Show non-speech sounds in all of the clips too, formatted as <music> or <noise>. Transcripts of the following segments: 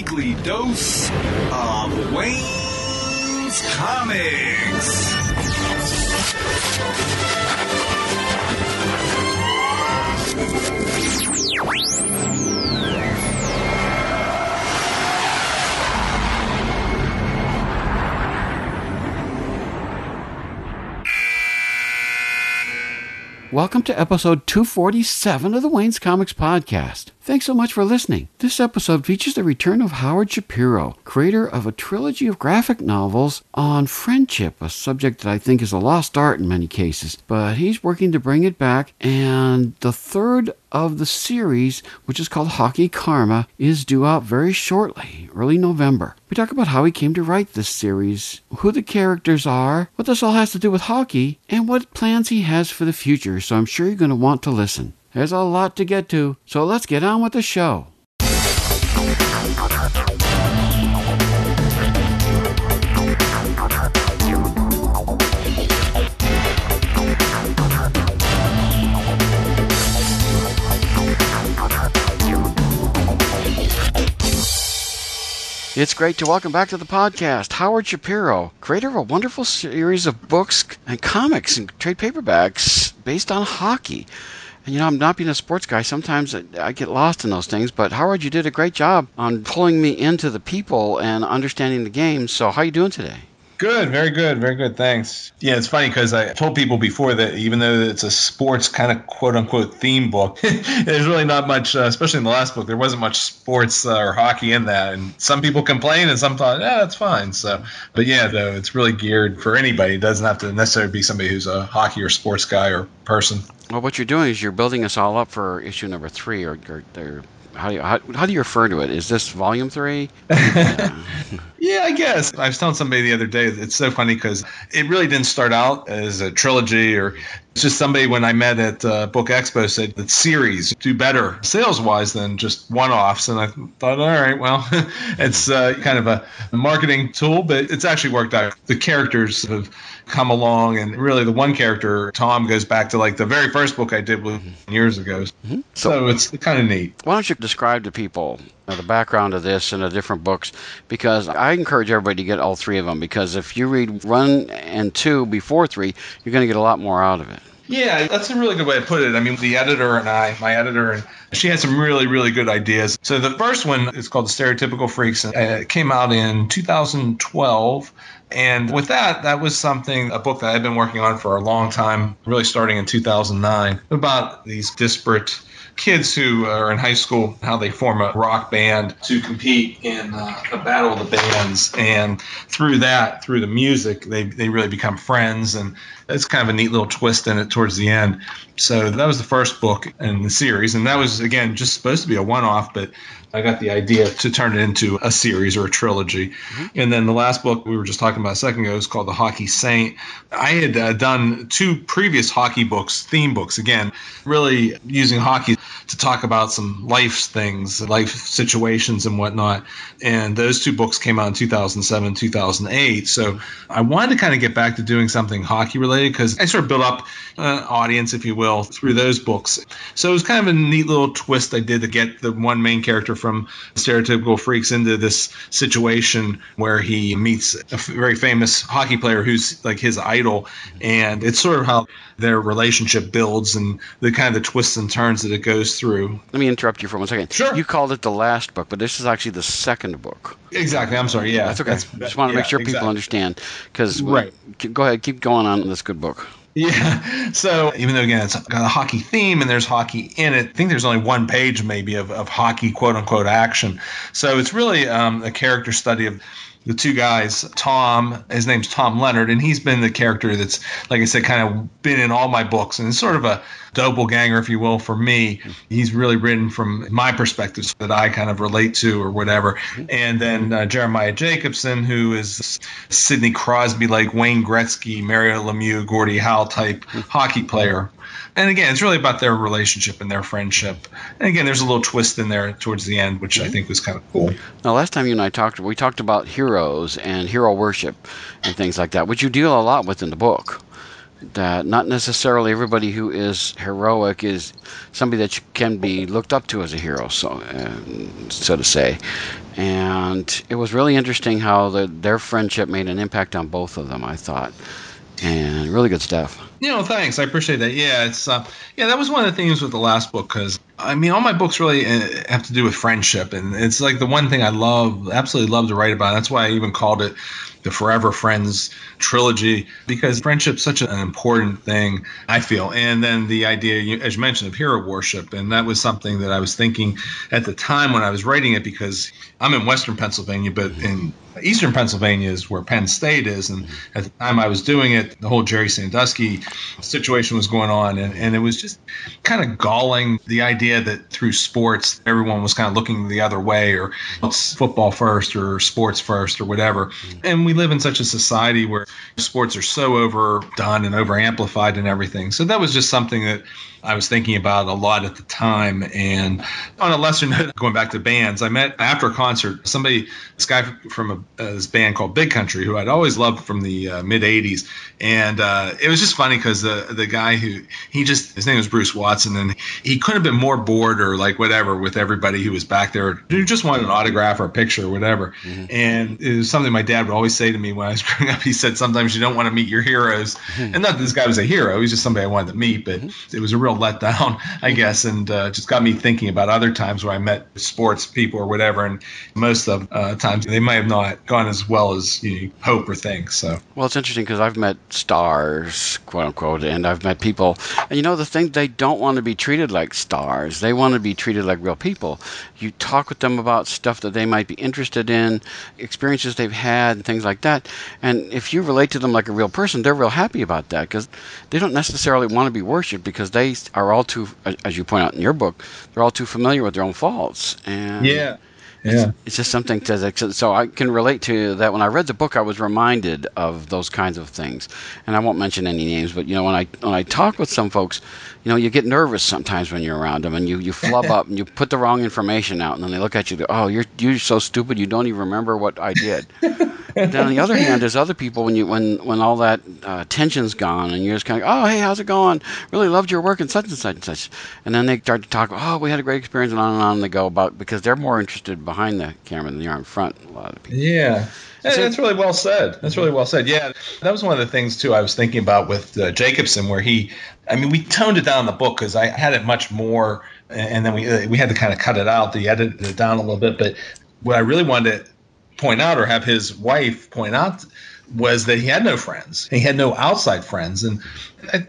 weekly dose of Wayne's Comics. Welcome to episode 247 of the Wayne's Comics Podcast. Thanks so much for listening. This episode features the return of Howard Shapiro, creator of a trilogy of graphic novels on friendship, a subject that I think is a lost art in many cases. But he's working to bring it back, and the third of the series, which is called Hockey Karma, is due out very shortly, early November. We talk about how he came to write this series, who the characters are, what this all has to do with hockey, and what plans he has for the future, so I'm sure you're going to want to listen. There's a lot to get to, so let's get on with the show. It's great to welcome back to the podcast Howard Shapiro, creator of a wonderful series of books and comics and trade paperbacks based on hockey. You know, I'm not being a sports guy. Sometimes I get lost in those things. But Howard, you did a great job on pulling me into the people and understanding the game. So how are you doing today? Good, very good, very good. Thanks. Yeah, it's funny because I told people before that even though it's a sports kind of quote unquote theme book, <laughs> there's really not much, uh, especially in the last book, there wasn't much sports uh, or hockey in that. And some people complain, and some thought, yeah, that's fine. So, but yeah, though it's really geared for anybody. It doesn't have to necessarily be somebody who's a hockey or sports guy or person. Well, what you're doing is you're building us all up for issue number three, or, or, or how do you how, how, do you refer to it? Is this volume three? <laughs> yeah, I guess. I was telling somebody the other day. It's so funny because it really didn't start out as a trilogy, or it's just somebody when I met at uh, Book Expo said that series do better sales wise than just one offs, and I thought, all right, well, <laughs> it's uh, kind of a marketing tool, but it's actually worked out. The characters have come along and really the one character tom goes back to like the very first book i did mm-hmm. years ago mm-hmm. so, so, it's kind of neat why don't you describe to people the background of this and the different books because i encourage everybody to get all three of them because if you read one and two before three you're going to get a lot more out of it yeah, that's a really good way to put it. I mean, the editor and I, my editor, and she had some really, really good ideas. So the first one is called The Stereotypical Freaks, and it came out in 2012. And with that, that was something, a book that I've been working on for a long time, really starting in 2009, about these disparate kids who are in high school, how they form a rock band to compete in uh, a battle of the bands. And through that, through the music, they, they really become friends. And it's kind of a neat little twist in it towards the end. So that was the first book in the series. And that was, again, just supposed to be a one off, but I got the idea to turn it into a series or a trilogy. Mm-hmm. And then the last book we were just talking about a second ago is called The Hockey Saint. I had uh, done two previous hockey books, theme books, again, really using hockey to talk about some life things, life situations, and whatnot. And those two books came out in 2007, 2008. So I wanted to kind of get back to doing something hockey related because I sort of built up an audience, if you will, through those books. So it was kind of a neat little twist I did to get the one main character from Stereotypical Freaks into this situation where he meets a very famous hockey player who's like his idol. And it's sort of how their relationship builds and the kind of the twists and turns that it goes through. Let me interrupt you for one second. Sure. You called it the last book, but this is actually the second book. Exactly. I'm sorry. Yeah. That's okay. That's, Just want to yeah, make sure people exactly. understand. Because right. Go ahead. Keep going on this good book. <laughs> Yeah. So even though again it's got a hockey theme and there's hockey in it, I think there's only one page maybe of, of hockey quote unquote action. So it's really um, a character study of the two guys, Tom, his name's Tom Leonard, and he's been the character that's, like I said, kind of been in all my books, and it's sort of a doppelganger, if you will, for me. He's really written from my perspectives that I kind of relate to or whatever. And then uh, Jeremiah Jacobson, who is Sidney Crosby, like Wayne Gretzky, Mario Lemieux, Gordie Howe type hockey player and again, it's really about their relationship and their friendship. And again, there's a little twist in there towards the end, which I think was kind of cool. Now, last time you and I talked, we talked about heroes and hero worship and things like that, which you deal a lot with in the book. that not necessarily everybody who is heroic is somebody that can be looked up to as a hero, so uh, so to say. And it was really interesting how the, their friendship made an impact on both of them. I thought, and really good stuff. You know, thanks. I appreciate that. Yeah, it's uh, yeah, that was one of the themes with the last book because I mean, all my books really uh, have to do with friendship, and it's like the one thing I love, absolutely love to write about. That's why I even called it the Forever Friends trilogy because friendship's such an important thing, I feel. And then the idea, as you mentioned, of hero worship. And that was something that I was thinking at the time when I was writing it because I'm in Western Pennsylvania, but in Eastern Pennsylvania is where Penn State is. And at the time I was doing it, the whole Jerry Sandusky situation was going on. And, and it was just kind of galling the idea that through sports, everyone was kind of looking the other way or it's football first or sports first or whatever. And we live in such a society where sports are so overdone and overamplified and everything. So that was just something that I was thinking about a lot at the time. And on a lesser <laughs> note, going back to bands, I met after a concert somebody, this guy from a, uh, this band called Big Country, who I'd always loved from the uh, mid '80s, and uh, it was just funny because the the guy who he just his name was Bruce Watson, and he couldn't have been more bored or like whatever with everybody who was back there who just wanted an autograph or a picture or whatever. Mm-hmm. And it was something my dad would always say to me when I was <laughs> growing up. He said sometimes you don't want to meet your heroes, mm-hmm. and not that this guy was a hero; he's just somebody I wanted to meet, but mm-hmm. it was a real <laughs> letdown, I guess, and uh, just got me thinking about other times where I met sports people or whatever, and most of uh, times they might have not gone as well as you hope or think. So well, it's interesting because I've met stars, quote unquote, and I've met people, and you know the thing they don't want to be treated like stars; they want to be treated like real people. You talk with them about stuff that they might be interested in, experiences they've had, and things like that, and if you relate to them like a real person, they're real happy about that because they don't necessarily want to be worshipped because they are all too, as you point out in your book, they're all too familiar with their own faults. And yeah. Yeah. It's, it's, just something to so I can relate to that. When I read the book, I was reminded of those kinds of things, and I won't mention any names. But you know, when I when I talk with some folks, you know, you get nervous sometimes when you're around them, and you, you flub <laughs> up and you put the wrong information out, and then they look at you, go, oh, you're you're so stupid, you don't even remember what I did. then on the other hand, there's other people when you when when all that uh, tension's gone, and you're just kind of, oh, hey, how's it going? Really loved your work and such and such and such, and then they start to talk, oh, we had a great experience, and on and on they go about because they're more interested behind the camera than they are in front. A lot of people. Yeah. So, that's really well said. That's really well said. Yeah, that was one of the things too I was thinking about with uh, Jacobson, where he, I mean, we toned it down in the book because I had it much more, and then we uh, we had to kind of cut it out, the edit it down a little bit. But what I really wanted to point out, or have his wife point out, was that he had no friends. He had no outside friends, and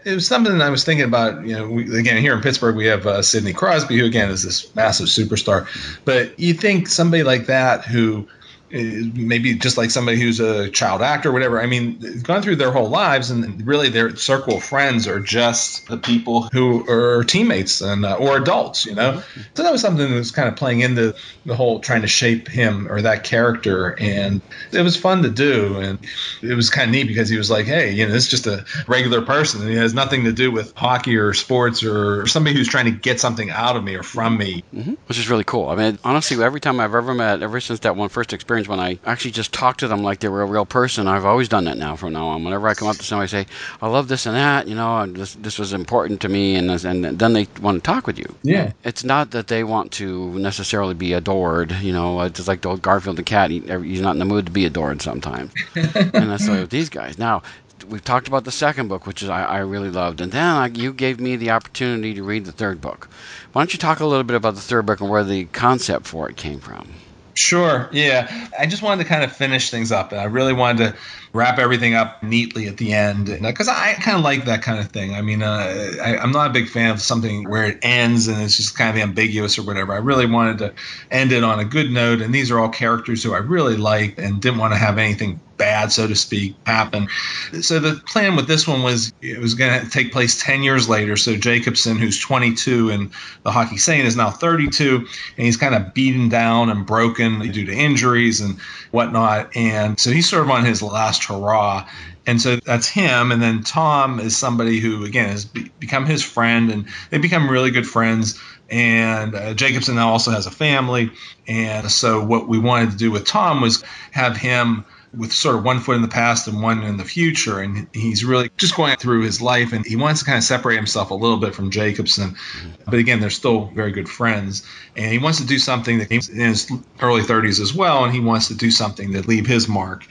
it was something I was thinking about. You know, we, again here in Pittsburgh, we have uh, Sidney Crosby, who again is this massive superstar. But you think somebody like that who maybe just like somebody who's a child actor or whatever. I mean, gone through their whole lives, and really their circle of friends are just the people who are teammates and uh, or adults, you know. So that was something that was kind of playing into the whole trying to shape him or that character, and it was fun to do, and it was kind of neat because he was like, hey, you know, this is just a regular person, and he has nothing to do with hockey or sports or somebody who's trying to get something out of me or from me, mm-hmm. which is really cool. I mean, honestly, every time I've ever met, ever since that one first experience when I actually just talk to them like they were a real person. I've always done that now from now on. Whenever I come up to somebody, I say, "I love this and that," you know, this this was important to me, and this, and then they want to talk with you. Yeah, it's not that they want to necessarily be adored. You know, uh, it's like the old Garfield the cat. He, he's not in the mood to be adored sometimes, <laughs> and that's the way with these guys. Now, we've talked about the second book, which is I, I really loved, and then I, you gave me the opportunity to read the third book. Why don't you talk a little bit about the third book and where the concept for it came from? Sure. Yeah. I just wanted to kind of finish things up. And I really wanted to wrap everything up neatly at the end because I kind of like that kind of thing. I mean, uh, I, am not a big fan of something where it ends and it's just kind of ambiguous or whatever. I really wanted to end it on a good note. And these are all characters who I really liked and didn't want to have anything bad, so to speak, happen. So the plan with this one was it was going to take place 10 years later. So Jacobson, who's 22 and the hockey saint, is now 32, and he's kind of beaten down and broken due to injuries and whatnot. And so he's sort of on his last hurrah. And so that's him. And then Tom is somebody who, again, has be- become his friend, and they become really good friends. And uh, Jacobson now also has a family. And so what we wanted to do with Tom was have him with sort of one foot in the past and one in the future. And he's really just going through his life and he wants to kind of separate himself a little bit from Jacobson. Mm-hmm. But again, they're still very good friends. And he wants to do something that he's in his early 30s as well. And he wants to do something that leave his mark.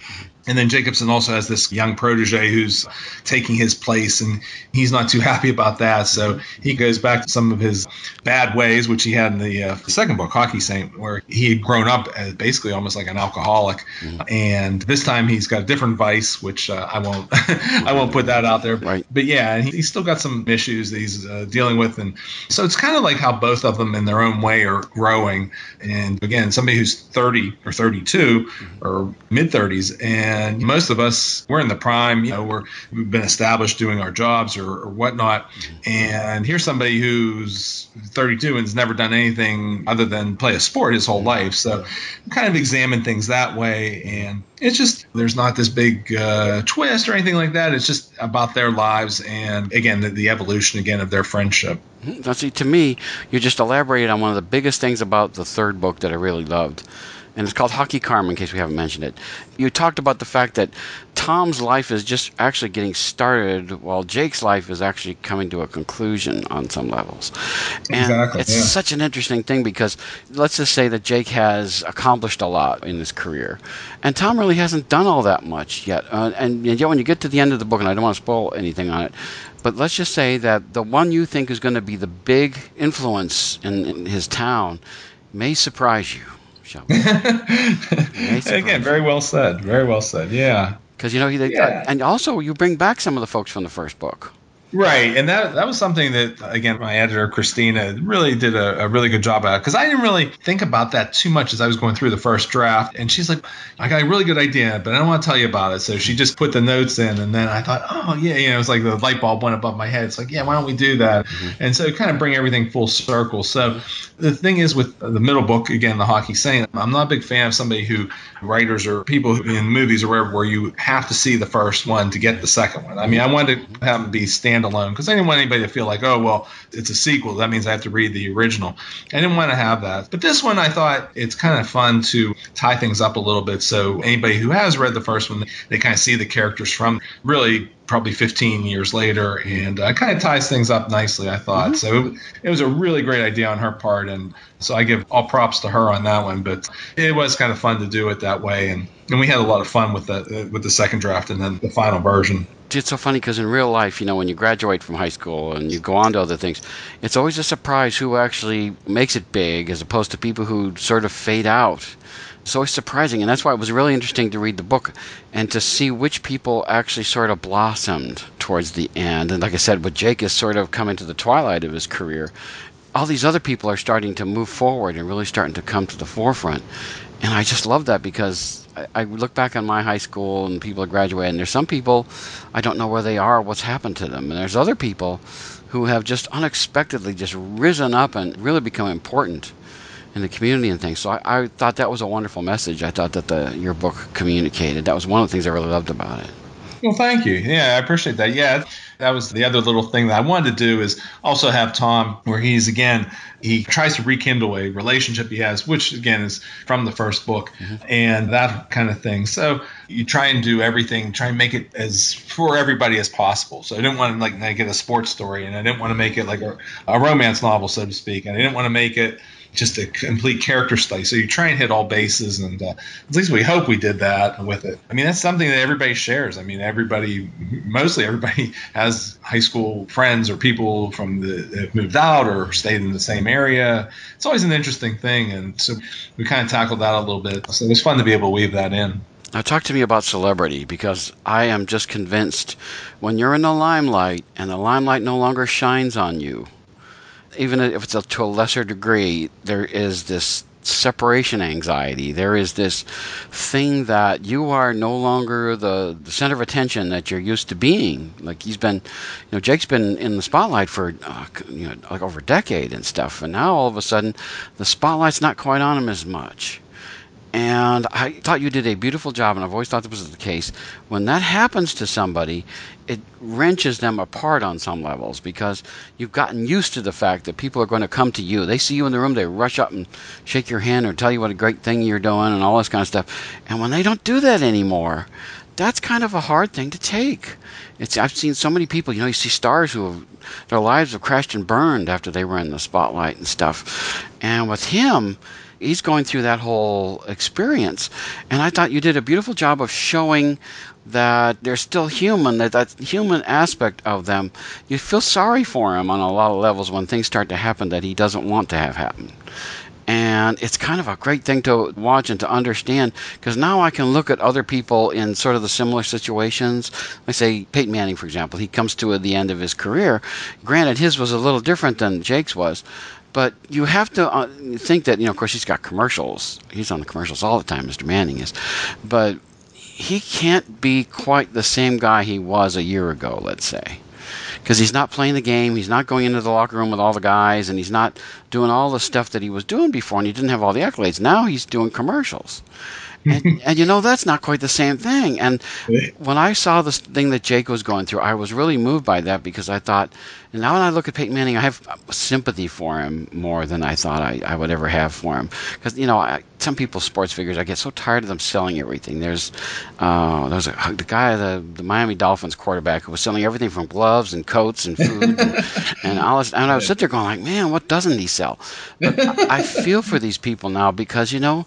And then Jacobson also has this young protege who's taking his place, and he's not too happy about that. So he goes back to some of his bad ways, which he had in the uh, second book, Hockey Saint, where he had grown up as basically almost like an alcoholic. Mm-hmm. And this time he's got a different vice, which uh, I won't <laughs> I won't put that out there. Right. But yeah, he's still got some issues that he's uh, dealing with, and so it's kind of like how both of them in their own way are growing. And again, somebody who's 30 or 32 mm-hmm. or mid 30s, and and most of us we're in the prime you know we're we've been established doing our jobs or, or whatnot. And here's somebody who's 32 and has never done anything other than play a sport his whole life. So kind of examine things that way. And it's just there's not this big uh, twist or anything like that. It's just about their lives and again the, the evolution again of their friendship. Now see to me you just elaborated on one of the biggest things about the third book that i really loved and it's called Hockey Karma in case we haven't mentioned it. You talked about the fact that Tom's life is just actually getting started while Jake's life is actually coming to a conclusion on some levels. And exactly, it's yeah. such an interesting thing because let's just say that Jake has accomplished a lot in his career, and Tom really hasn't done all that much yet. Uh, and, yet, when you get to the end of the book, and I don't want to spoil anything on it, but let's just say that the one you think is going to be the big influence in, in his town may surprise you shall we? <laughs> Again, very well said. Very well said. Yeah. Because you know, he, they, yeah. and also you bring back some of the folks from the first book. Right, and that that was something that again my editor Christina really did a, a really good job at because I didn't really think about that too much as I was going through the first draft. And she's like, "I got a really good idea, but I don't want to tell you about it." So she just put the notes in, and then I thought, "Oh yeah, you know," it was like the light bulb went above my head. It's like, "Yeah, why don't we do that?" Mm-hmm. And so kind of bring everything full circle. So the thing is with the middle book again, the hockey saint, I'm not a big fan of somebody who writers or people in movies or wherever where you have to see the first one to get the second one. I mean, I wanted to have them be standalone because I didn't want anybody to feel like, oh, well, it's a sequel. That means I have to read the original. I didn't want to have that. But this one, I thought it's kind of fun to tie things up a little bit. So anybody who has read the first one, they kind of see the characters from really probably 15 years later, and uh, kind of ties things up nicely, I thought. Mm-hmm. So it, it, was a really great idea on her part, and so I give all props to her on that one. But it was kind of fun to do it that way, and, and we had a lot of fun with the with the second draft and then the final version. It's so funny because in real life, you know, when you graduate from high school and you go on to other things, it's always a surprise who actually makes it big, as opposed to people who sort of fade out it's always surprising, and that's why it was really interesting to read the book and to see which people actually sort of blossomed towards the end. And like I said, with Jake is sort of coming to the twilight of his career, all these other people are starting to move forward and really starting to come to the forefront. And I just love that because I, I look back on my high school and people graduating. and there's some people I don't know where they are, what's happened to them, and there's other people who have just unexpectedly just risen up and really become important in the community and things. So I, I thought that was a wonderful message. I thought that the your book communicated. That was one of the things I really loved about it. Well, thank you. Yeah, I appreciate that. Yeah, that was the other little thing that I wanted to do is also have Tom, where he's again, he tries to rekindle a relationship he has, which again is from the first book, mm-hmm. and that kind of thing. So you try and do everything, try and make it as for everybody as possible. So I didn't want to like make it a sports story, and I didn't want to make it like a, a romance novel, so to speak, and I didn't want to make it just a complete character study. So you try and hit all bases, and uh, at least we hope we did that with it. I mean, that's something that everybody shares. I mean, everybody, mostly everybody, <laughs> has high school friends or people from the that moved out or stayed in the same area. It's always an interesting thing, and so we kind of tackled that a little bit. So it was fun to be able to weave that in. Now, talk to me about celebrity because I am just convinced when you're in the limelight and the limelight no longer shines on you, even if it's a, to a lesser degree, there is this separation anxiety. There is this thing that you are no longer the, the center of attention that you're used to being. Like he's been, you know, Jake's been in the spotlight for, uh, you know, like over a decade and stuff. And now all of a sudden, the spotlight's not quite on him as much. And I thought you did a beautiful job, and I've always thought this was the case. When that happens to somebody, it wrenches them apart on some levels because you've gotten used to the fact that people are going to come to you. They see you in the room, they rush up and shake your hand or tell you what a great thing you're doing and all this kind of stuff. And when they don't do that anymore, that's kind of a hard thing to take. It's I've seen so many people, you know, you see stars who have, their lives have crashed and burned after they were in the spotlight and stuff. And with him, he's going through that whole experience. And I thought you did a beautiful job of showing that they're still human, that that human aspect of them, you feel sorry for him on a lot of levels when things start to happen that he doesn't want to have happen. And it's kind of a great thing to watch and to understand because now I can look at other people in sort of the similar situations. Like, say, Peyton Manning, for example, he comes to the end of his career. Granted, his was a little different than Jake's was, but you have to uh, think that, you know, of course, he's got commercials. He's on the commercials all the time, Mr. Manning is. But he can't be quite the same guy he was a year ago, let's say. Because he's not playing the game, he's not going into the locker room with all the guys, and he's not doing all the stuff that he was doing before, and he didn't have all the accolades. Now he's doing commercials. and, <laughs> and, you know that's not quite the same thing. And when I saw this thing that Jake was going through, I was really moved by that because I thought, and now when I look at Peyton Manning, I have sympathy for him more than I thought I, I would ever have for him. Because, you know, I, some people's sports figures, I get so tired of them selling everything. There's uh, there's a, the guy, the, the Miami Dolphins quarterback, who was selling everything from gloves and coats and food. and, <laughs> and, I was, and I was sitting there going, like, man, what doesn't he sell? But I feel for these people now because, you know,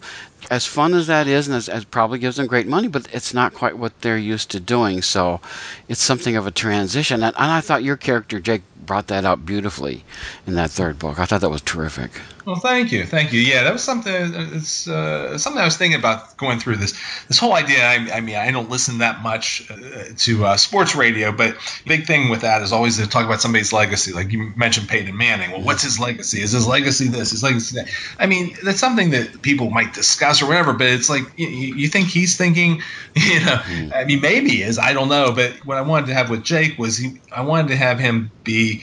as fun as that is, and as, as, probably gives them great money, but it's not quite what they're used to doing. So it's something of a transition. And, and I thought your character, Jake, brought that out beautifully in that third book. I thought that was terrific. Well, thank you, thank you. Yeah, that was something. It's uh, something I was thinking about going through this. This whole idea. I, I mean, I don't listen that much uh, to uh, sports radio, but big thing with that is always to talk about somebody's legacy. Like you mentioned, Peyton Manning. Well, what's his legacy? Is his legacy this? His legacy that? I mean, that's something that people might discuss or whatever. But it's like you, you think he's thinking. <laughs> You know, mm. I mean, maybe he is. I don't know. But what I wanted to have with Jake was he. I wanted to have him be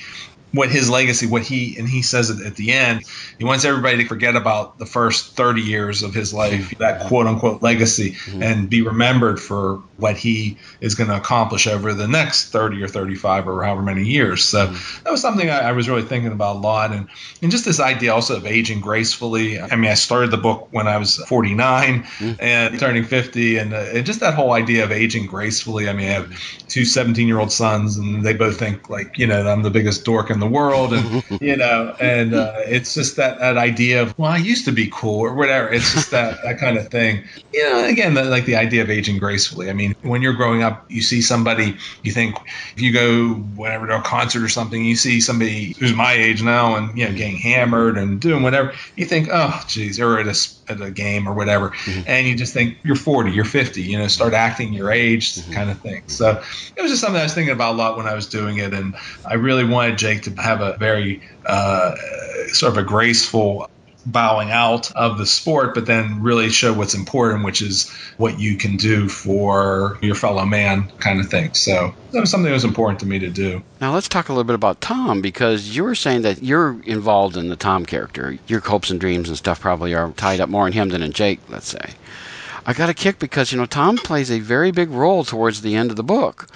what his legacy, what he and he says it at the end. He wants everybody to forget about the first 30 years of his life, that quote unquote legacy, mm-hmm. and be remembered for what he is going to accomplish over the next 30 or 35 or however many years. So mm-hmm. that was something I, I, was really thinking about a lot, and and just this idea also of aging gracefully. I mean, I started the book when I was 49 mm-hmm. and turning 50, and, uh, and just that whole idea of aging gracefully. I mean, I have two 17 year old sons, and they both think like you know I'm the biggest dork in the world, and <laughs> you know, and uh, it's just that that idea of well, I used to be cool or whatever. It's just that that kind of thing. You know, again, the, like the idea of aging gracefully. I mean, when you're growing up, you see somebody, you think if you go whatever to a concert or something, you see somebody who's my age now and you know getting hammered and doing whatever, you think, oh, geez, or at a at a game or whatever, mm-hmm. and you just think you're 40, you're 50, you know, start acting your age, mm-hmm. kind of thing. So it was just something I was thinking about a lot when I was doing it, and I really wanted Jake to have a very uh, sort of a graceful bowing out of the sport, but then really show what's important, which is what you can do for your fellow man, kind of thing. So that was something that was important to me to do. Now let's talk a little bit about Tom because you were saying that you're involved in the Tom character. Your hopes and dreams and stuff probably are tied up more in him than in Jake, let's say. I got a kick because you know Tom plays a very big role towards the end of the book.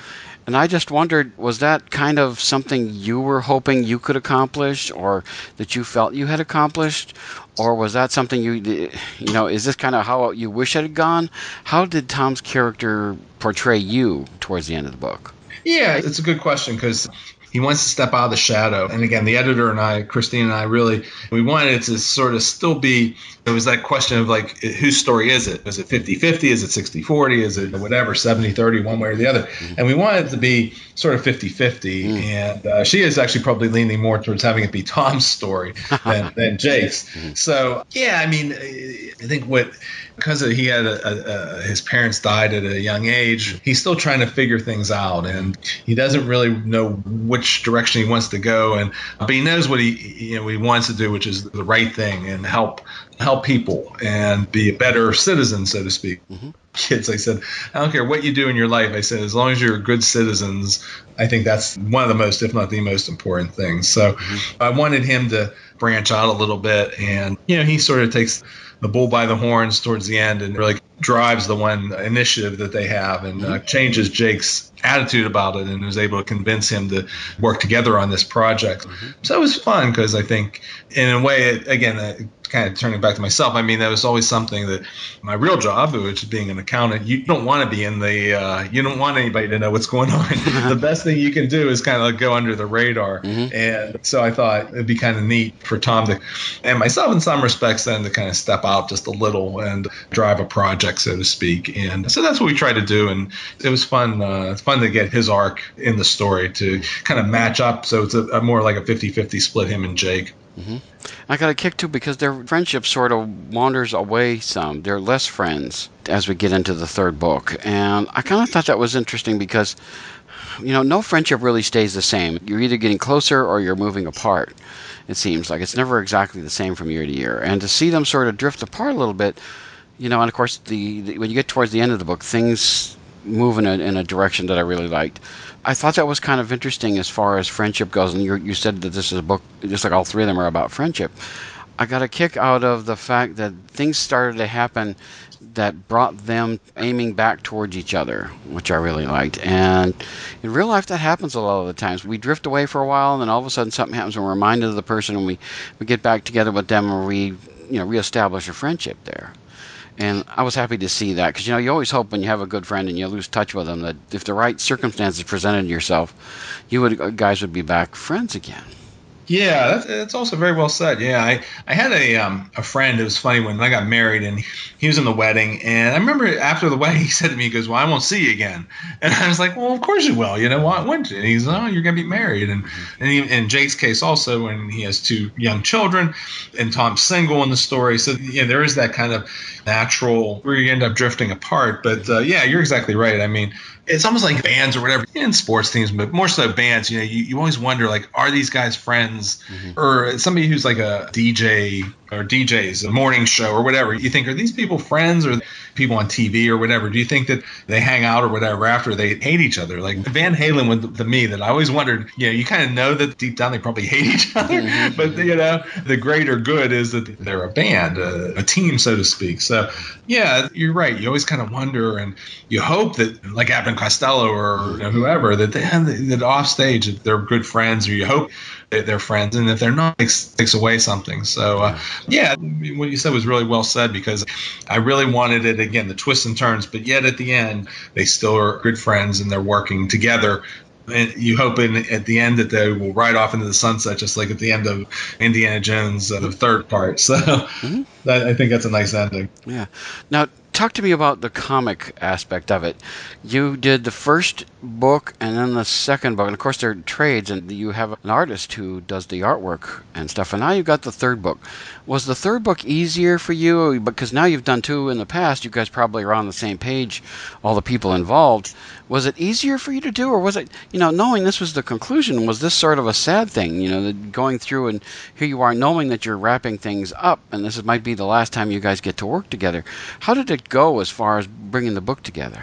And I just wondered, was that kind of something you were hoping you could accomplish, or that you felt you had accomplished, or was that something you, you know, is this kind of how you wish it had gone? How did Tom's character portray you towards the end of the book? Yeah, it's a good question because he wants to step out of the shadow. And again, the editor and I, Christine and I, really we wanted it to sort of still be. It was that question of like, whose story is it? Is it 50-50? Is it 60-40? Is it whatever 70-30, one way or the other? Mm-hmm. And we wanted it to be sort of 50-50. Mm. And uh, she is actually probably leaning more towards having it be Tom's story <laughs> than, than Jake's. Mm-hmm. So yeah, I mean, I think what because he had a, a, his parents died at a young age, he's still trying to figure things out, and he doesn't really know which direction he wants to go. And but he knows what he you know what he wants to do, which is the right thing, and help help people and be a better citizen, so to speak. Mm-hmm. Kids, I said, I don't care what you do in your life. I said, as long as you're good citizens, I think that's one of the most, if not the most important things. So mm-hmm. I wanted him to branch out a little bit, and you know, he sort of takes the bull by the horns towards the end and really drives the one initiative that they have and uh, changes Jake's attitude about it and was able to convince him to work together on this project. Mm-hmm. So it was fun because I think, in a way, it, again, uh, kind of turning back to myself, I mean, that was always something that my real job, which is being an accountant, you don't want to be in the, uh, you don't want anybody to know what's going on. <laughs> the best thing you can do is kind of like go under the radar. Mm-hmm. And so I thought it'd be kind of neat for Tom to, and myself in some respects, then to kind of step out just a little and drive a project, so to speak. And so that's what we tried to do. And it was fun. Uh, it's fun to get his arc in the story to kind of match up. So it's a, a more like a 50 50 split, him and Jake. Mm-hmm. I got a kick too because their friendship sort of wanders away some. They're less friends as we get into the third book. And I kind of thought that was interesting because, you know, no friendship really stays the same. You're either getting closer or you're moving apart, it seems like. It's never exactly the same from year to year. And to see them sort of drift apart a little bit, you know, and of course, the, the when you get towards the end of the book, things move in a, in a direction that I really liked. I thought that was kind of interesting as far as friendship goes. And you, you said that this is a book, just like all three of them are about friendship. I got a kick out of the fact that things started to happen that brought them aiming back towards each other, which I really liked. And in real life, that happens a lot of the times. We drift away for a while, and then all of a sudden something happens, and we're reminded of the person, and we, we get back together with them, and we you know reestablish a friendship there. And I was happy to see that because you know you always hope when you have a good friend and you lose touch with them that if the right circumstances presented yourself, you would uh, guys would be back friends again. Yeah, that's, that's also very well said. Yeah, I, I had a um, a friend. It was funny when I got married and he was in the wedding, and I remember after the wedding <laughs> he said to me, he goes, "Well, I won't see you again." And I was like, "Well, of course you will. You know why wouldn't you?" And he's, "Oh, you're gonna be married." And and he, in Jake's case also, when he has two young children, and Tom's single in the story, so yeah, there is that kind of natural where you end up drifting apart. But uh, yeah, you're exactly right. I mean it's almost like bands or whatever in sports teams, but more so bands. You know, you, you always wonder like, are these guys friends, mm-hmm. or somebody who's like a DJ or DJs, a morning show or whatever. You think, are these people friends or people on TV or whatever? Do you think that they hang out or whatever after they hate each other? Like Van Halen with to me that I always wondered, you know, you kind of know that deep down they probably <laughs> hate each other, mm-hmm. but you know, the greater good is that they're a band, a, a team, so to speak. So yeah, you're right. You always kind of wonder and you hope that like Abbott Costello or you know, whoever that they have that off stage that they're good friends or you hope they're friends, and if they're not, it takes, takes away something. So, uh, yeah, what you said was really well said because I really wanted it again, the twists and turns, but yet at the end, they still are good friends and they're working together and you hope in, at the end that they will ride off into the sunset, just like at the end of Indiana Jones, uh, the third part. <laughs> So mm-hmm. that, I think that's a nice ending. Yeah. Now, talk to me about the comic aspect of it. You did the first book and then the second book, and of course they're trades, and you have an artist who does the artwork and stuff. And now you've got the third book. Was the third book easier for you because now you've done two in the past? You guys probably are on the same page, all the people involved. Was it easier for you to do, or was it, you know, knowing this was the conclusion, was this sort of a sad thing? You know, going through and here you are knowing that you're wrapping things up, and this might be the last time you guys get to work together. How did it go as far as bringing the book together?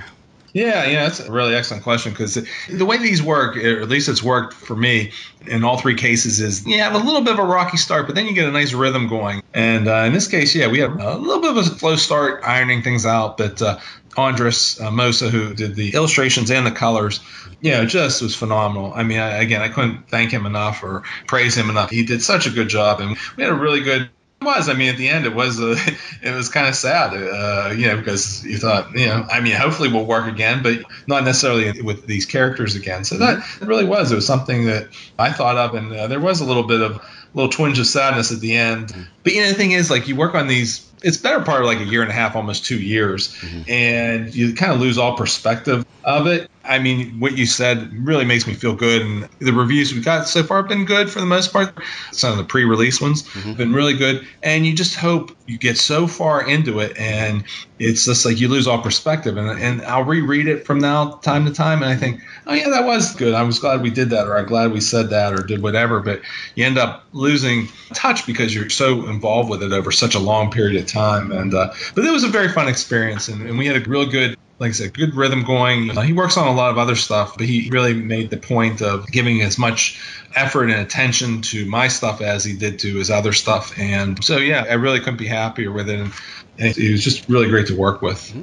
Yeah, yeah, that's a really excellent question because the way these work, or at least it's worked for me in all three cases, is you have a little bit of a rocky start, but then you get a nice rhythm going. And uh, in this case, yeah, we had a little bit of a slow start ironing things out, but uh, Andres uh, Mossa, who did the illustrations and the colors, you know, just was phenomenal. I mean, I, again, I couldn't thank him enough or praise him enough. He did such a good job, and we had a really good was. I mean, at the end, it was uh, <laughs> it was kind of sad, uh, you know, because you thought, you know, I mean, hopefully we'll work again, but not necessarily with these characters again. So that it really was. It was something that I thought of, and uh, there was a little bit of little twinge of sadness at the end. But you know, the thing is, like, you work on these. It's better part of like a year and a half, almost two years, mm-hmm. and you kind of lose all perspective of it. I mean, what you said really makes me feel good. And the reviews we've got so far have been good for the most part. Some of the pre release ones mm-hmm. have been really good. And you just hope you get so far into it and it's just like you lose all perspective. And, and I'll reread it from now time to time. And I think, oh, yeah, that was good. I was glad we did that, or I'm glad we said that, or did whatever. But you end up losing touch because you're so involved with it over such a long period of time. And, uh, but it was a very fun experience. And, and we had a real good like I said, good rhythm going. Uh, he works on a lot of other stuff, but he really made the point of giving as much effort and attention to my stuff as he did to his other stuff. And so, yeah, I really couldn't be happier with it. And and it was just really great to work with. Mm-hmm.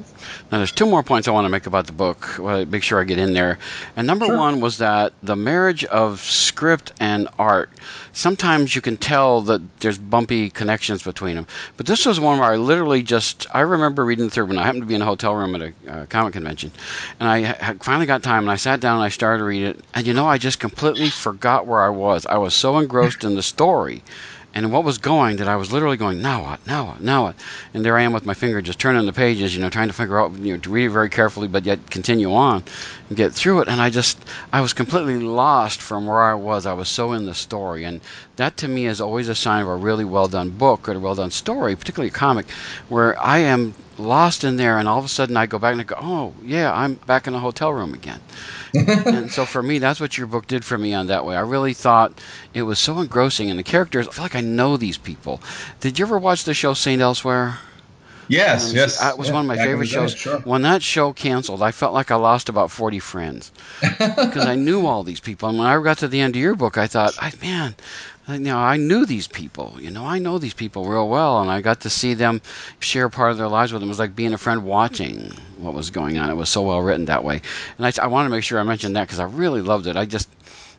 Now, there's two more points I want to make about the book. Well, make sure I get in there. And number sure. one was that the marriage of script and art. Sometimes you can tell that there's bumpy connections between them. But this was one where I literally just I remember reading through when I happened to be in a hotel room at a uh, comic convention, and I finally got time and I sat down and I started to read it. And you know, I just completely forgot where I was. I was so engrossed in the story and what was going that I was literally going, now what, now what, now what? And there I am with my finger just turning the pages, you know, trying to figure out, you know, to read very carefully, but yet continue on get through it. And I just, I was completely lost from where I was. I was so in the story. And that to me is always a sign of a really well done book or a well done story, particularly a comic, where I am lost in there and all of a sudden I go back and I go, oh, yeah, I'm back in the hotel room again. <laughs> and so for me, that's what your book did for me on that way. I really thought it was so engrossing, and the characters. I feel like I know these people. Did you ever watch the show Saint Elsewhere? Yes, um, yes. That was yeah, one of my favorite shows. Sure. When that show canceled, I felt like I lost about 40 friends <laughs> because I knew all these people. And when I got to the end of your book, I thought, I, man, you know, I knew these people. You know, I know these people real well, and I got to see them share part of their lives with them. It was like being a friend watching what was going on. It was so well written that way. And I, I want to make sure I mentioned that because I really loved it. I just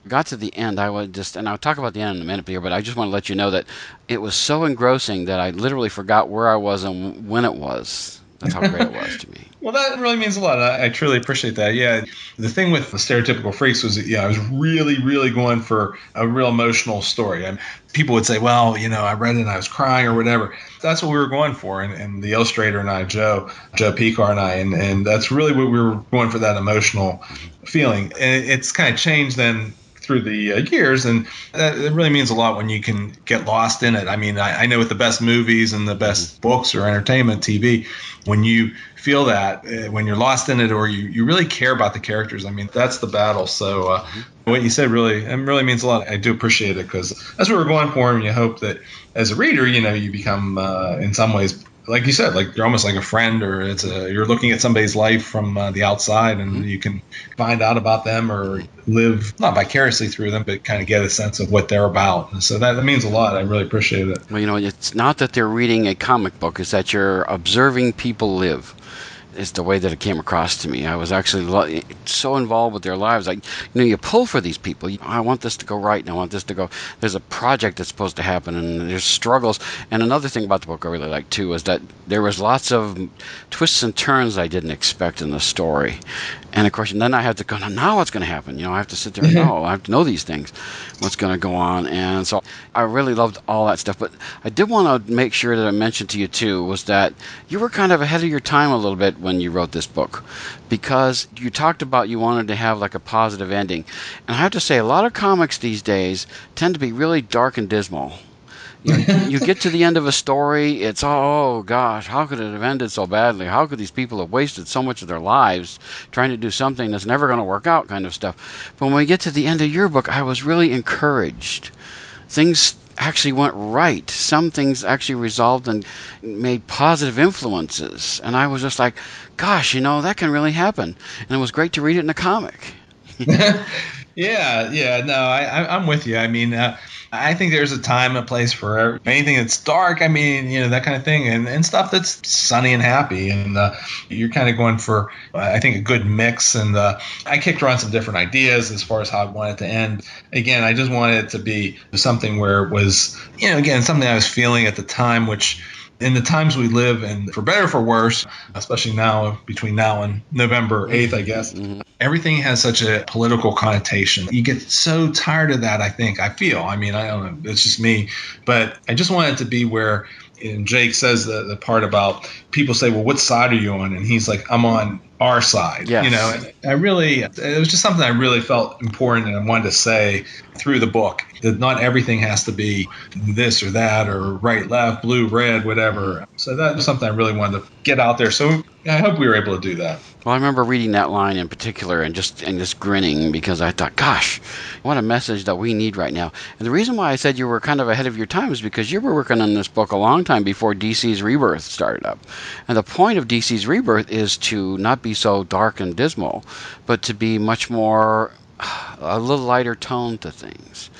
got to the end, I would just, and I'll talk about the end in a minute here, but I just want to let you know that it was so engrossing that I literally forgot where I was and when it was. That's how great it was to me. <laughs> well, that really means a lot. I, I, truly appreciate that. Yeah, the thing with the stereotypical freaks was, that, yeah, I was really, really going for a real emotional story. And people would say, well, you know, I read it and I was crying or whatever. That's what we were going for. And, and the illustrator and I, Joe, Joe Pekar and I, and, and that's really what we were going for that emotional feeling. And it's kind of changed then through the uh, years, and that, it really means a lot when you can get lost in it. I mean, I, I know with the best movies and the best mm-hmm. books or entertainment TV, when you feel that uh, when you're lost in it or you, you really care about the characters, I mean, that's the battle. So uh, mm-hmm. what you said really it really means a lot. I do appreciate it because that's what we're going for, and you hope that as a reader, you know, you become uh, in some ways like you said, like you're almost like a friend, or it's a you're looking at somebody's life from uh, the outside, and mm-hmm. you can find out about them or live not vicariously through them, but kind of get a sense of what they're about. And so that, that means a lot. I really appreciate it. Well, you know, it's not that they're reading a comic book; it's that you're observing people live is the way that it came across to me. I was actually lo- so involved with their lives. Like, you know, you pull for these people. You, I want this to go right, and I want this to go. There's a project that's supposed to happen, and there's struggles. And another thing about the book I really like too is that there was lots of twists and turns I didn't expect in the story. And of course, and then I had to go. Now what's going to happen? You know, I have to sit there and mm-hmm. know. I have to know these things. What's going to go on? And so I really loved all that stuff. But I did want to make sure that I mentioned to you too was that you were kind of ahead of your time a little bit when you wrote this book because you talked about you wanted to have like a positive ending. And I have to say, a lot of comics these days tend to be really dark and dismal. You, know, <laughs> you get to the end of a story, it's oh gosh, how could it have ended so badly? How could these people have wasted so much of their lives trying to do something that's never going to work out, kind of stuff. But when we get to the end of your book, I was really encouraged. Things actually went right. Some things actually resolved and made positive influences. And I was just like, gosh, you know, that can really happen. And it was great to read it in a comic. <laughs> yeah, yeah, no, I, I'm with you. I mean, uh, I think there's a time and place for anything that's dark. I mean, you know, that kind of thing, and, and stuff that's sunny and happy. And uh, you're kind of going for, I think, a good mix. And uh, I kicked around some different ideas as far as how I wanted to end. Again, I just wanted it to be something where it was, you know, again, something I was feeling at the time, which in the times we live in, for better for worse, especially now between now and November 8th, I guess, mm-hmm. everything has such a political connotation. You get so tired of that, I think. I feel. I mean, I don't know. It's just me. But I just want it to be where and Jake says the, the part about people say, well, what side are you on? And he's like, I'm on our side. Yes. You know, I really, it was just something I really felt important and I wanted to say through the book that not everything has to be this or that or right, left, blue, red, whatever. So that was something I really wanted to get out there. So I hope we were able to do that. Well, I remember reading that line in particular and just and just grinning because I thought, gosh, what a message that we need right now. And the reason why I said you were kind of ahead of your time is because you were working on this book a long time before DC's Rebirth started up. And the point of DC's Rebirth is to not be so dark and dismal, but to be much more a little lighter tone to things.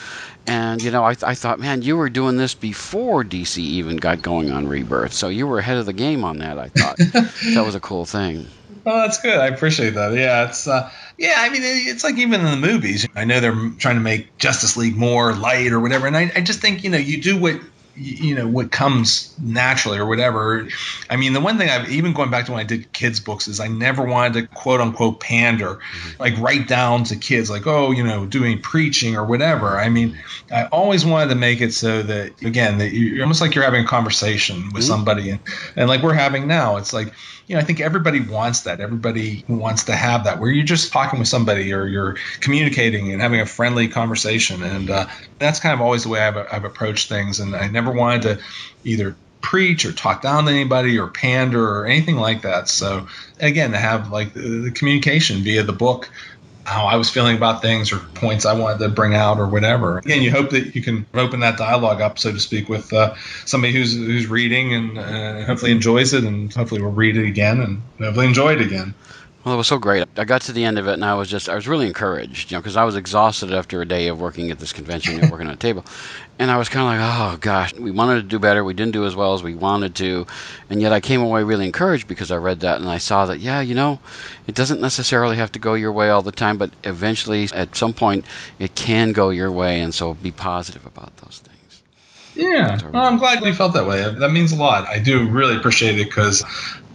And you know, I, I thought, man, you were doing this before DC even got going on Rebirth, so you were ahead of the game on that. I thought <laughs> that was a cool thing. Oh, that's good. I appreciate that. Yeah, it's uh, yeah. I mean, it's like even in the movies. I know they're trying to make Justice League more light or whatever, and I, I just think you know you do what you know what comes naturally or whatever. I mean, the one thing I've even going back to when I did kids books is I never wanted to quote unquote pander, mm-hmm. like write down to kids like oh you know doing preaching or whatever. I mean, I always wanted to make it so that again that you're almost like you're having a conversation with mm-hmm. somebody and and like we're having now. It's like you know, I think everybody wants that. Everybody wants to have that where you're just talking with somebody or you're communicating and having a friendly conversation. And uh, that's kind of always the way I've, I've approached things. And I never wanted to either preach or talk down to anybody or pander or anything like that. So again, to have like the, the communication via the book how I was feeling about things or points I wanted to bring out or whatever. Again, you hope that you can open that dialogue up, so to speak, with uh, somebody who's who's reading and uh, hopefully enjoys it, and hopefully will read it again and hopefully enjoy it again. Well, it was so great. I got to the end of it, and I was just, I was really encouraged, you know, because I was exhausted after a day of working at this convention and working on a table. And I was kind of like, oh, gosh, we wanted to do better. We didn't do as well as we wanted to. And yet I came away really encouraged because I read that and I saw that, yeah, you know, it doesn't necessarily have to go your way all the time, but eventually, at some point, it can go your way. And so be positive about those things. Yeah, well, I'm glad we felt that way. That means a lot. I do really appreciate it because,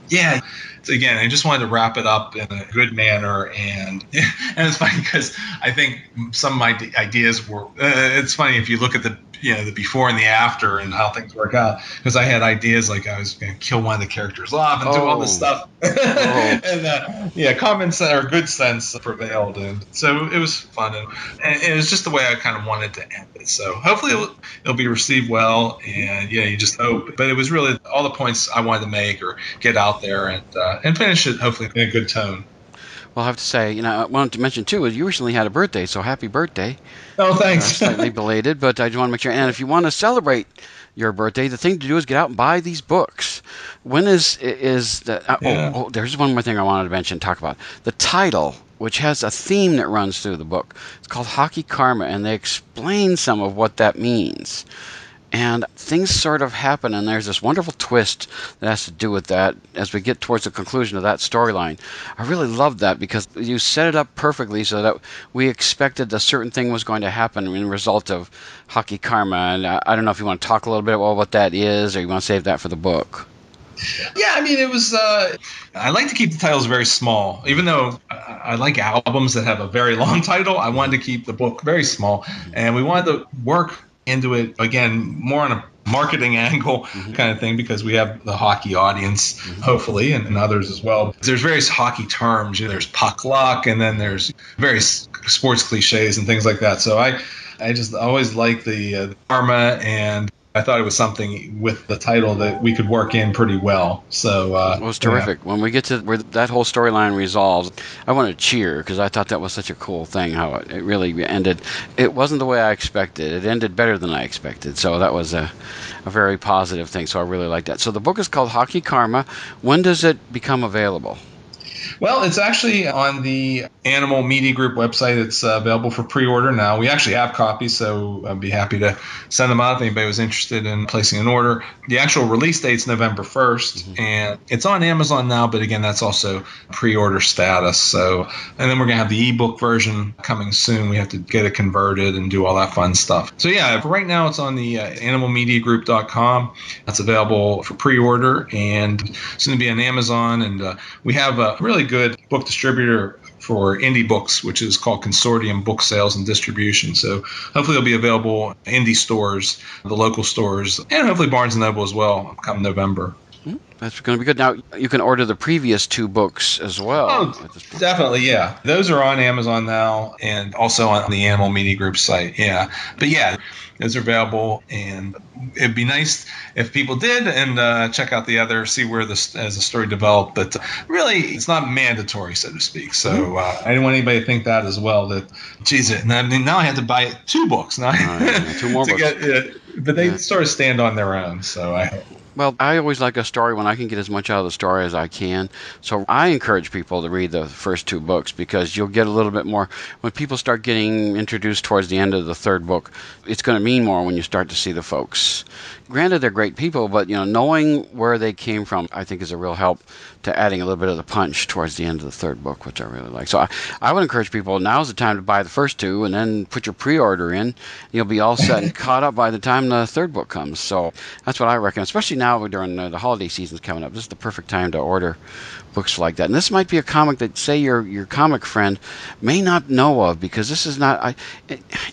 yeah, again, I just wanted to wrap it up in a good manner, and <laughs> and it's funny because I think some of my ideas were. Uh, it's funny if you look at the you know the before and the after and how things work out because I had ideas like I was going to kill one of the characters off and oh. do all this oh. stuff, <laughs> oh. and uh, yeah, common sense or good sense prevailed, and so it was fun, and, and, it was just the way I kind of wanted to end it. So hopefully it'll, it'll be received well, and yeah, you just hope. But it was really all the points I wanted to make or get out there and uh, and finish it hopefully in a good tone. Well, I have to say, you know, I wanted to mention too is you recently had a birthday, so happy birthday. Oh, thanks. Uh, <laughs> slightly belated, but I just want to make sure. And if you want to celebrate your birthday, the thing to do is get out and buy these books. When is is the? Uh, oh, yeah. oh, oh, there's one more thing I wanted to mention. Talk about the title, which has a theme that runs through the book. It's called Hockey Karma, and they explain some of what that means and things sort of happen and there's this wonderful twist that has to do with that as we get towards the conclusion of that storyline i really loved that because you set it up perfectly so that we expected a certain thing was going to happen in result of hockey karma and i, don't know if you want to talk a little bit about what that is or you want to save that for the book yeah, I mean, it was. Uh, I like to keep the titles very small, even though I, I, like albums that have a very <laughs> long title. I wanted to keep the book very small, and we wanted to work into it again more on a marketing <laughs> angle mm-hmm. kind of thing because we have the hockey audience mm-hmm. hopefully and, and, others as well there's various hockey terms you know, there's puck luck and then there's various sports cliches and things like that so i i just always like the, uh, the karma and I thought it was something with the title that we could work in pretty well. So uh, it was terrific. Yeah. When we get to where that whole storyline resolves, I want to cheer because I thought that was such a cool thing. How it, it, really ended. It wasn't the way I expected. It ended better than I expected. So that was a, a very positive thing. So I really like that. So the book is called Hockey Karma. When does it become available? Well, it's actually on the Animal Media Group website. It's uh, available for pre-order now. We actually have copies, so I'd be happy to send them out if anybody was interested in placing an order. The actual release date's November 1st, mm-hmm. and it's on Amazon now. But again, that's also pre-order status. So, and then we're gonna have the ebook version coming soon. We have to get it converted and do all that fun stuff. So yeah, for right now, it's on the uh, AnimalMediaGroup.com. That's available for pre-order, and it's going to be on Amazon. And uh, we have a really good book distributor for indie books, which is called Consortium Book Sales and Distribution. So hopefully it'll be available indie stores, the local stores, and hopefully Barnes and Noble as well come November. That's going to be good. Now you can order the previous two books as well. Oh, definitely, yeah. Those are on Amazon now, and also on the Animal Media Group site. Yeah, but yeah, those are available, and it'd be nice if people did and uh, check out the other, see where this as the story developed. But really, it's not mandatory, so to speak. So mm-hmm. uh, I didn't want anybody to think that as well. That geez, now, now I have to buy two books now. Oh, yeah, two more <laughs> books. Get, but they yeah. sort of stand on their own. So I well, I always like a story when I can get as much out of the story as I can. So I encourage people to read the first two books because you'll get a little bit more. When people start getting introduced towards the end of the third book, it's going to mean more when you start to see the folks. Granted, they're great people, but you know, knowing where they came from, I think, is a real help to adding a little bit of the punch towards the end of the third book, which I really like. So I, I would encourage people now's the time to buy the first two and then put your pre-order in. You'll be all set and <laughs> caught up by the time the third book comes. So that's what I recommend, especially now during uh, the holiday season's coming up. This is the perfect time to order books like that. And this might be a comic that, say, your your comic friend may not know of because this is not. I,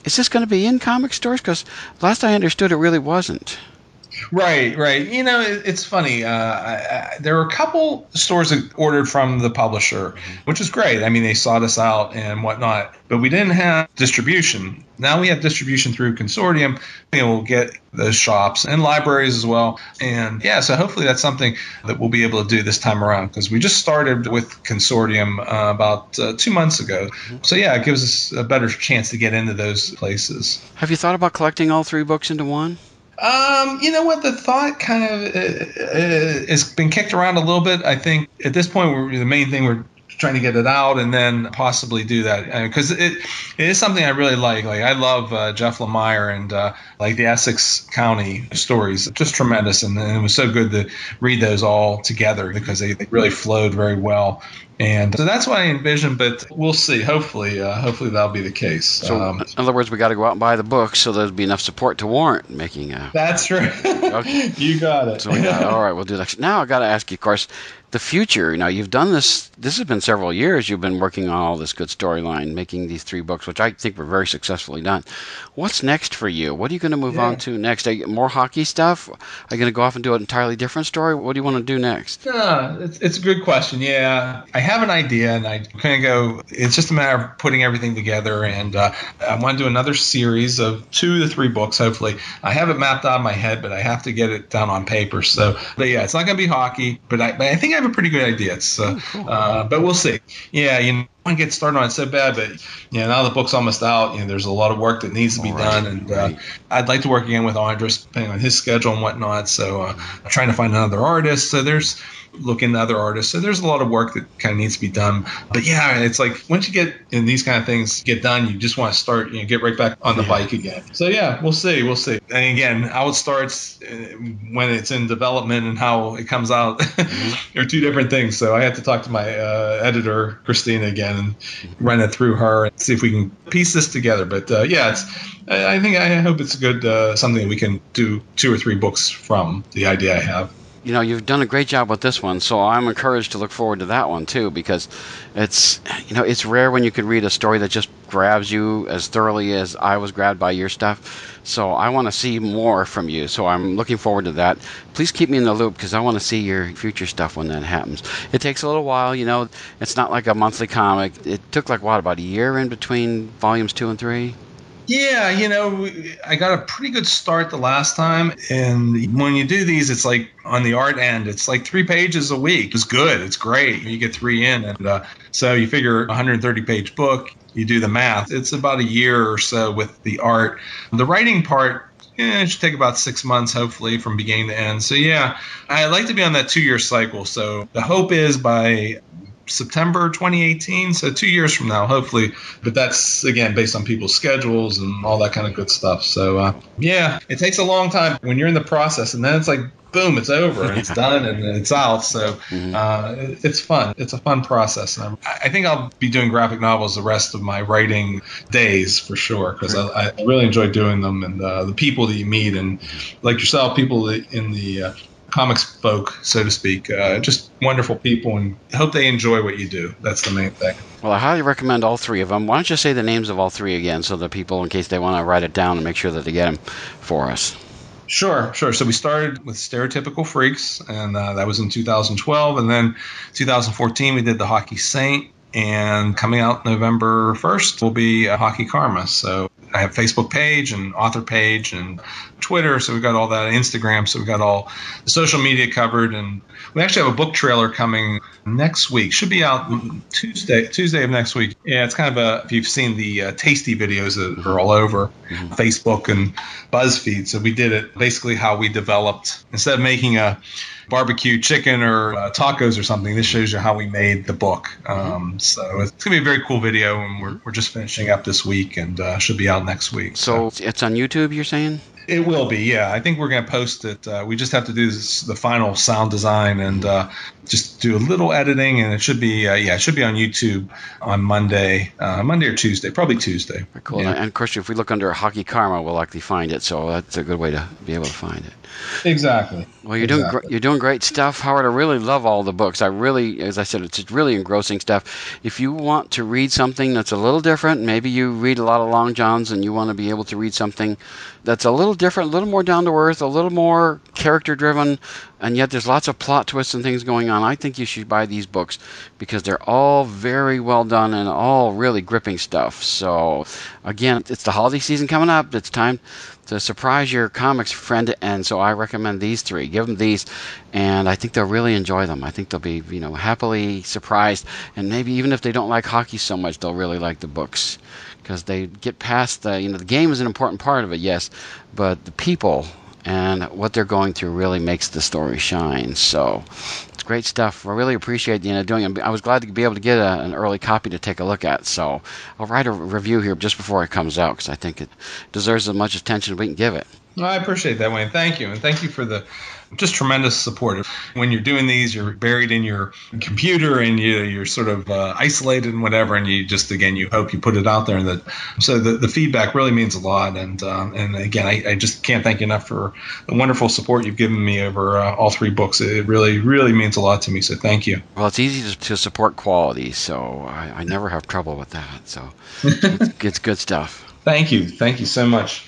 is this going to be in comic stores? Because last I understood, it really wasn't. Right, right. You know, it, it's funny. Uh, I, I, there were a couple stores that ordered from the publisher, which is great. I mean, they sought us out and whatnot, but we didn't have distribution. Now we have distribution through Consortium, and we'll get those shops and libraries as well. And yeah, so hopefully that's something that we'll be able to do this time around because we just started with Consortium uh, about uh, two months ago. So yeah, it gives us a better chance to get into those places. Have you thought about collecting all three books into one? Um, you know what? The thought kind of uh, uh, has been kicked around a little bit. I think at this point, we're, the main thing we're trying to get it out and then possibly do that because it, it is something I really like. Like I love uh, Jeff Lemire and uh, like the Essex County stories, just tremendous, and, and, it was so good to read those all together because they, they really flowed very well. And so that's what I envision, but we'll see. Hopefully, uh, hopefully that'll be the case. So, um, in other words, we got to go out and buy the book so there'll be enough support to warrant making a. That's right. okay. <laughs> You got it. So we got, all right, we'll do that. Now I got to ask you, of course, the future. Know, you've done this. This has been several years. You've been working on all this good storyline, making these three books, which I think were very successfully done. What's next for you? What are you going to move yeah. on to next? Are you, more hockey stuff? Are you going to go off and do an entirely different story? What do you want to do next? Yeah, it's, it's a good question. Yeah, I have an idea, and I kind of go. It's just a matter of putting everything together, and uh, I want to do another series of two to three books. Hopefully, I have it mapped out in my head, but I have to get it down on paper. So, but yeah, it's not going to be hockey, but I, but I think I have a pretty good idea. It's, uh, oh, cool. uh, but we'll see. Yeah, you know, I get started on it so bad, but you know, now the book's almost out. You know, there's a lot of work that needs to be right, done, and uh. I'd like to work again with Andres, depending on his schedule and whatnot. So, uh, I'm trying to find another artist. So there's look into other artists. So there's a lot of work that kind of needs to be done. But yeah, it's like once you get in these kind of things get done, you just want to start, you know, get right back on the yeah. bike again. So yeah, we'll see, we'll see. And again, how it starts uh, when it's in development and how it comes out mm-hmm. <laughs> are two different things. So I have to talk to my uh, editor Christina again and run it through her and see if we can piece this together. But uh, yeah, it's. I think I hope it's a good uh, something we can do two or three books from the idea I have you know, you've done a great job with this one, so I'm encouraged to look forward to that one too because it's, you know, it's rare when you could read a story that just grabs you as thoroughly as I was grabbed by your stuff. So I want to see more from you. So I'm looking forward to that. Please keep me in the loop because I want to see your future stuff when that happens. It takes a little while, you know. It's not like a monthly comic. It took like what about a year in between volumes two and three? Yeah, you know, I got a pretty good start the last time. And when you do these, it's like on the art end, it's like three pages a week. It's good. It's great. You get three in. And uh, so you figure 130 page book, you do the math. It's about a year or so with the art. The writing part, yeah, it should take about six months, hopefully, from beginning to end. So, yeah, I like to be on that two year cycle. So, the hope is by September 2018, so two years from now, hopefully. But that's again based on people's schedules and all that kind of good stuff. So uh, yeah, it takes a long time when you're in the process, and then it's like boom, it's over and it's <laughs> done and it's out. So mm-hmm. uh, it's fun. It's a fun process. And I think I'll be doing graphic novels the rest of my writing days for sure because I, I, really enjoy doing them and uh, the people that you meet and like yourself, people in the uh, comics folk, so to speak. Uh, just wonderful people, and hope they enjoy what you do. That's the main thing. Well, I highly recommend all three of them. Why don't you say the names of all three again, so that people, in case they want to write it down, and make sure that they get them for us. Sure, sure. So we started with Stereotypical Freaks, and uh, that was in 2012. And then 2014, we did The Hockey Saint. And coming out November 1st will be a Hockey Karma. So I have Facebook page and author page and Twitter. So we've got all that. Instagram. So we've got all the social media covered. And we actually have a book trailer coming next week. Should be out Tuesday, Tuesday of next week. Yeah, it's kind of a, if you've seen the uh, tasty videos that are all over mm-hmm. Facebook and BuzzFeed. So we did it basically how we developed, instead of making a, barbecue chicken or uh, tacos or something. This shows you how we made the book. Um, so it's going to be a very cool video, and we're, we're just finishing up this week and uh, should be out next week. So, so it's on YouTube, you're saying? It will be, yeah. I think we're going to post it. Uh, we just have to do this, the final sound design and uh, just do a little editing, and it should be, uh, yeah, it should be on YouTube on Monday, uh, Monday or Tuesday, probably Tuesday. Cool. Yeah. And of course, if we look under Hockey Karma, we'll likely find it. So that's a good way to be able to find it. Exactly. Well, you're exactly. doing gr- you're doing great stuff, Howard. I really love all the books. I really, as I said, it's really engrossing stuff. If you want to read something that's a little different, maybe you read a lot of Long Johns and you want to be able to read something that's a little different, a little more down to earth, a little more character driven, and yet there's lots of plot twists and things going on. I think you should buy these books because they're all very well done and all really gripping stuff. So, again, it's the holiday season coming up. It's time to surprise your comics friend, and so I recommend these three. Give them these, and I think they'll really enjoy them. I think they'll be, you know, happily surprised, and maybe even if they don't like hockey so much, they'll really like the books because they get past the, you know, the game is an important part of it, yes, but the people and what they're going through really makes the story shine. So it's great stuff. I really appreciate you know doing it. I was glad to be able to get a, an early copy to take a look at. So I'll write a review here just before it comes out because I think it deserves as much attention as we can give it. I appreciate that, Wayne. Thank you, and thank you for the just tremendous support. When you're doing these, you're buried in your computer and you, you're sort of uh, isolated and whatever, and you just again you hope you put it out there, and that so the, the feedback really means a lot. And um, and again, I, I, just can't thank you enough for the wonderful support you've given me over uh, all three books. It really really means a lot to me. So thank you. Well, it's easy to, to support quality, so I, I, never have trouble with that. So it's, it's good stuff. <laughs> Thank you, thank you so much.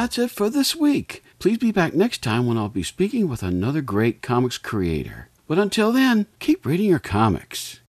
That's it for this week. Please be back next time when I'll be speaking with another great comics creator. But until then, keep reading your comics.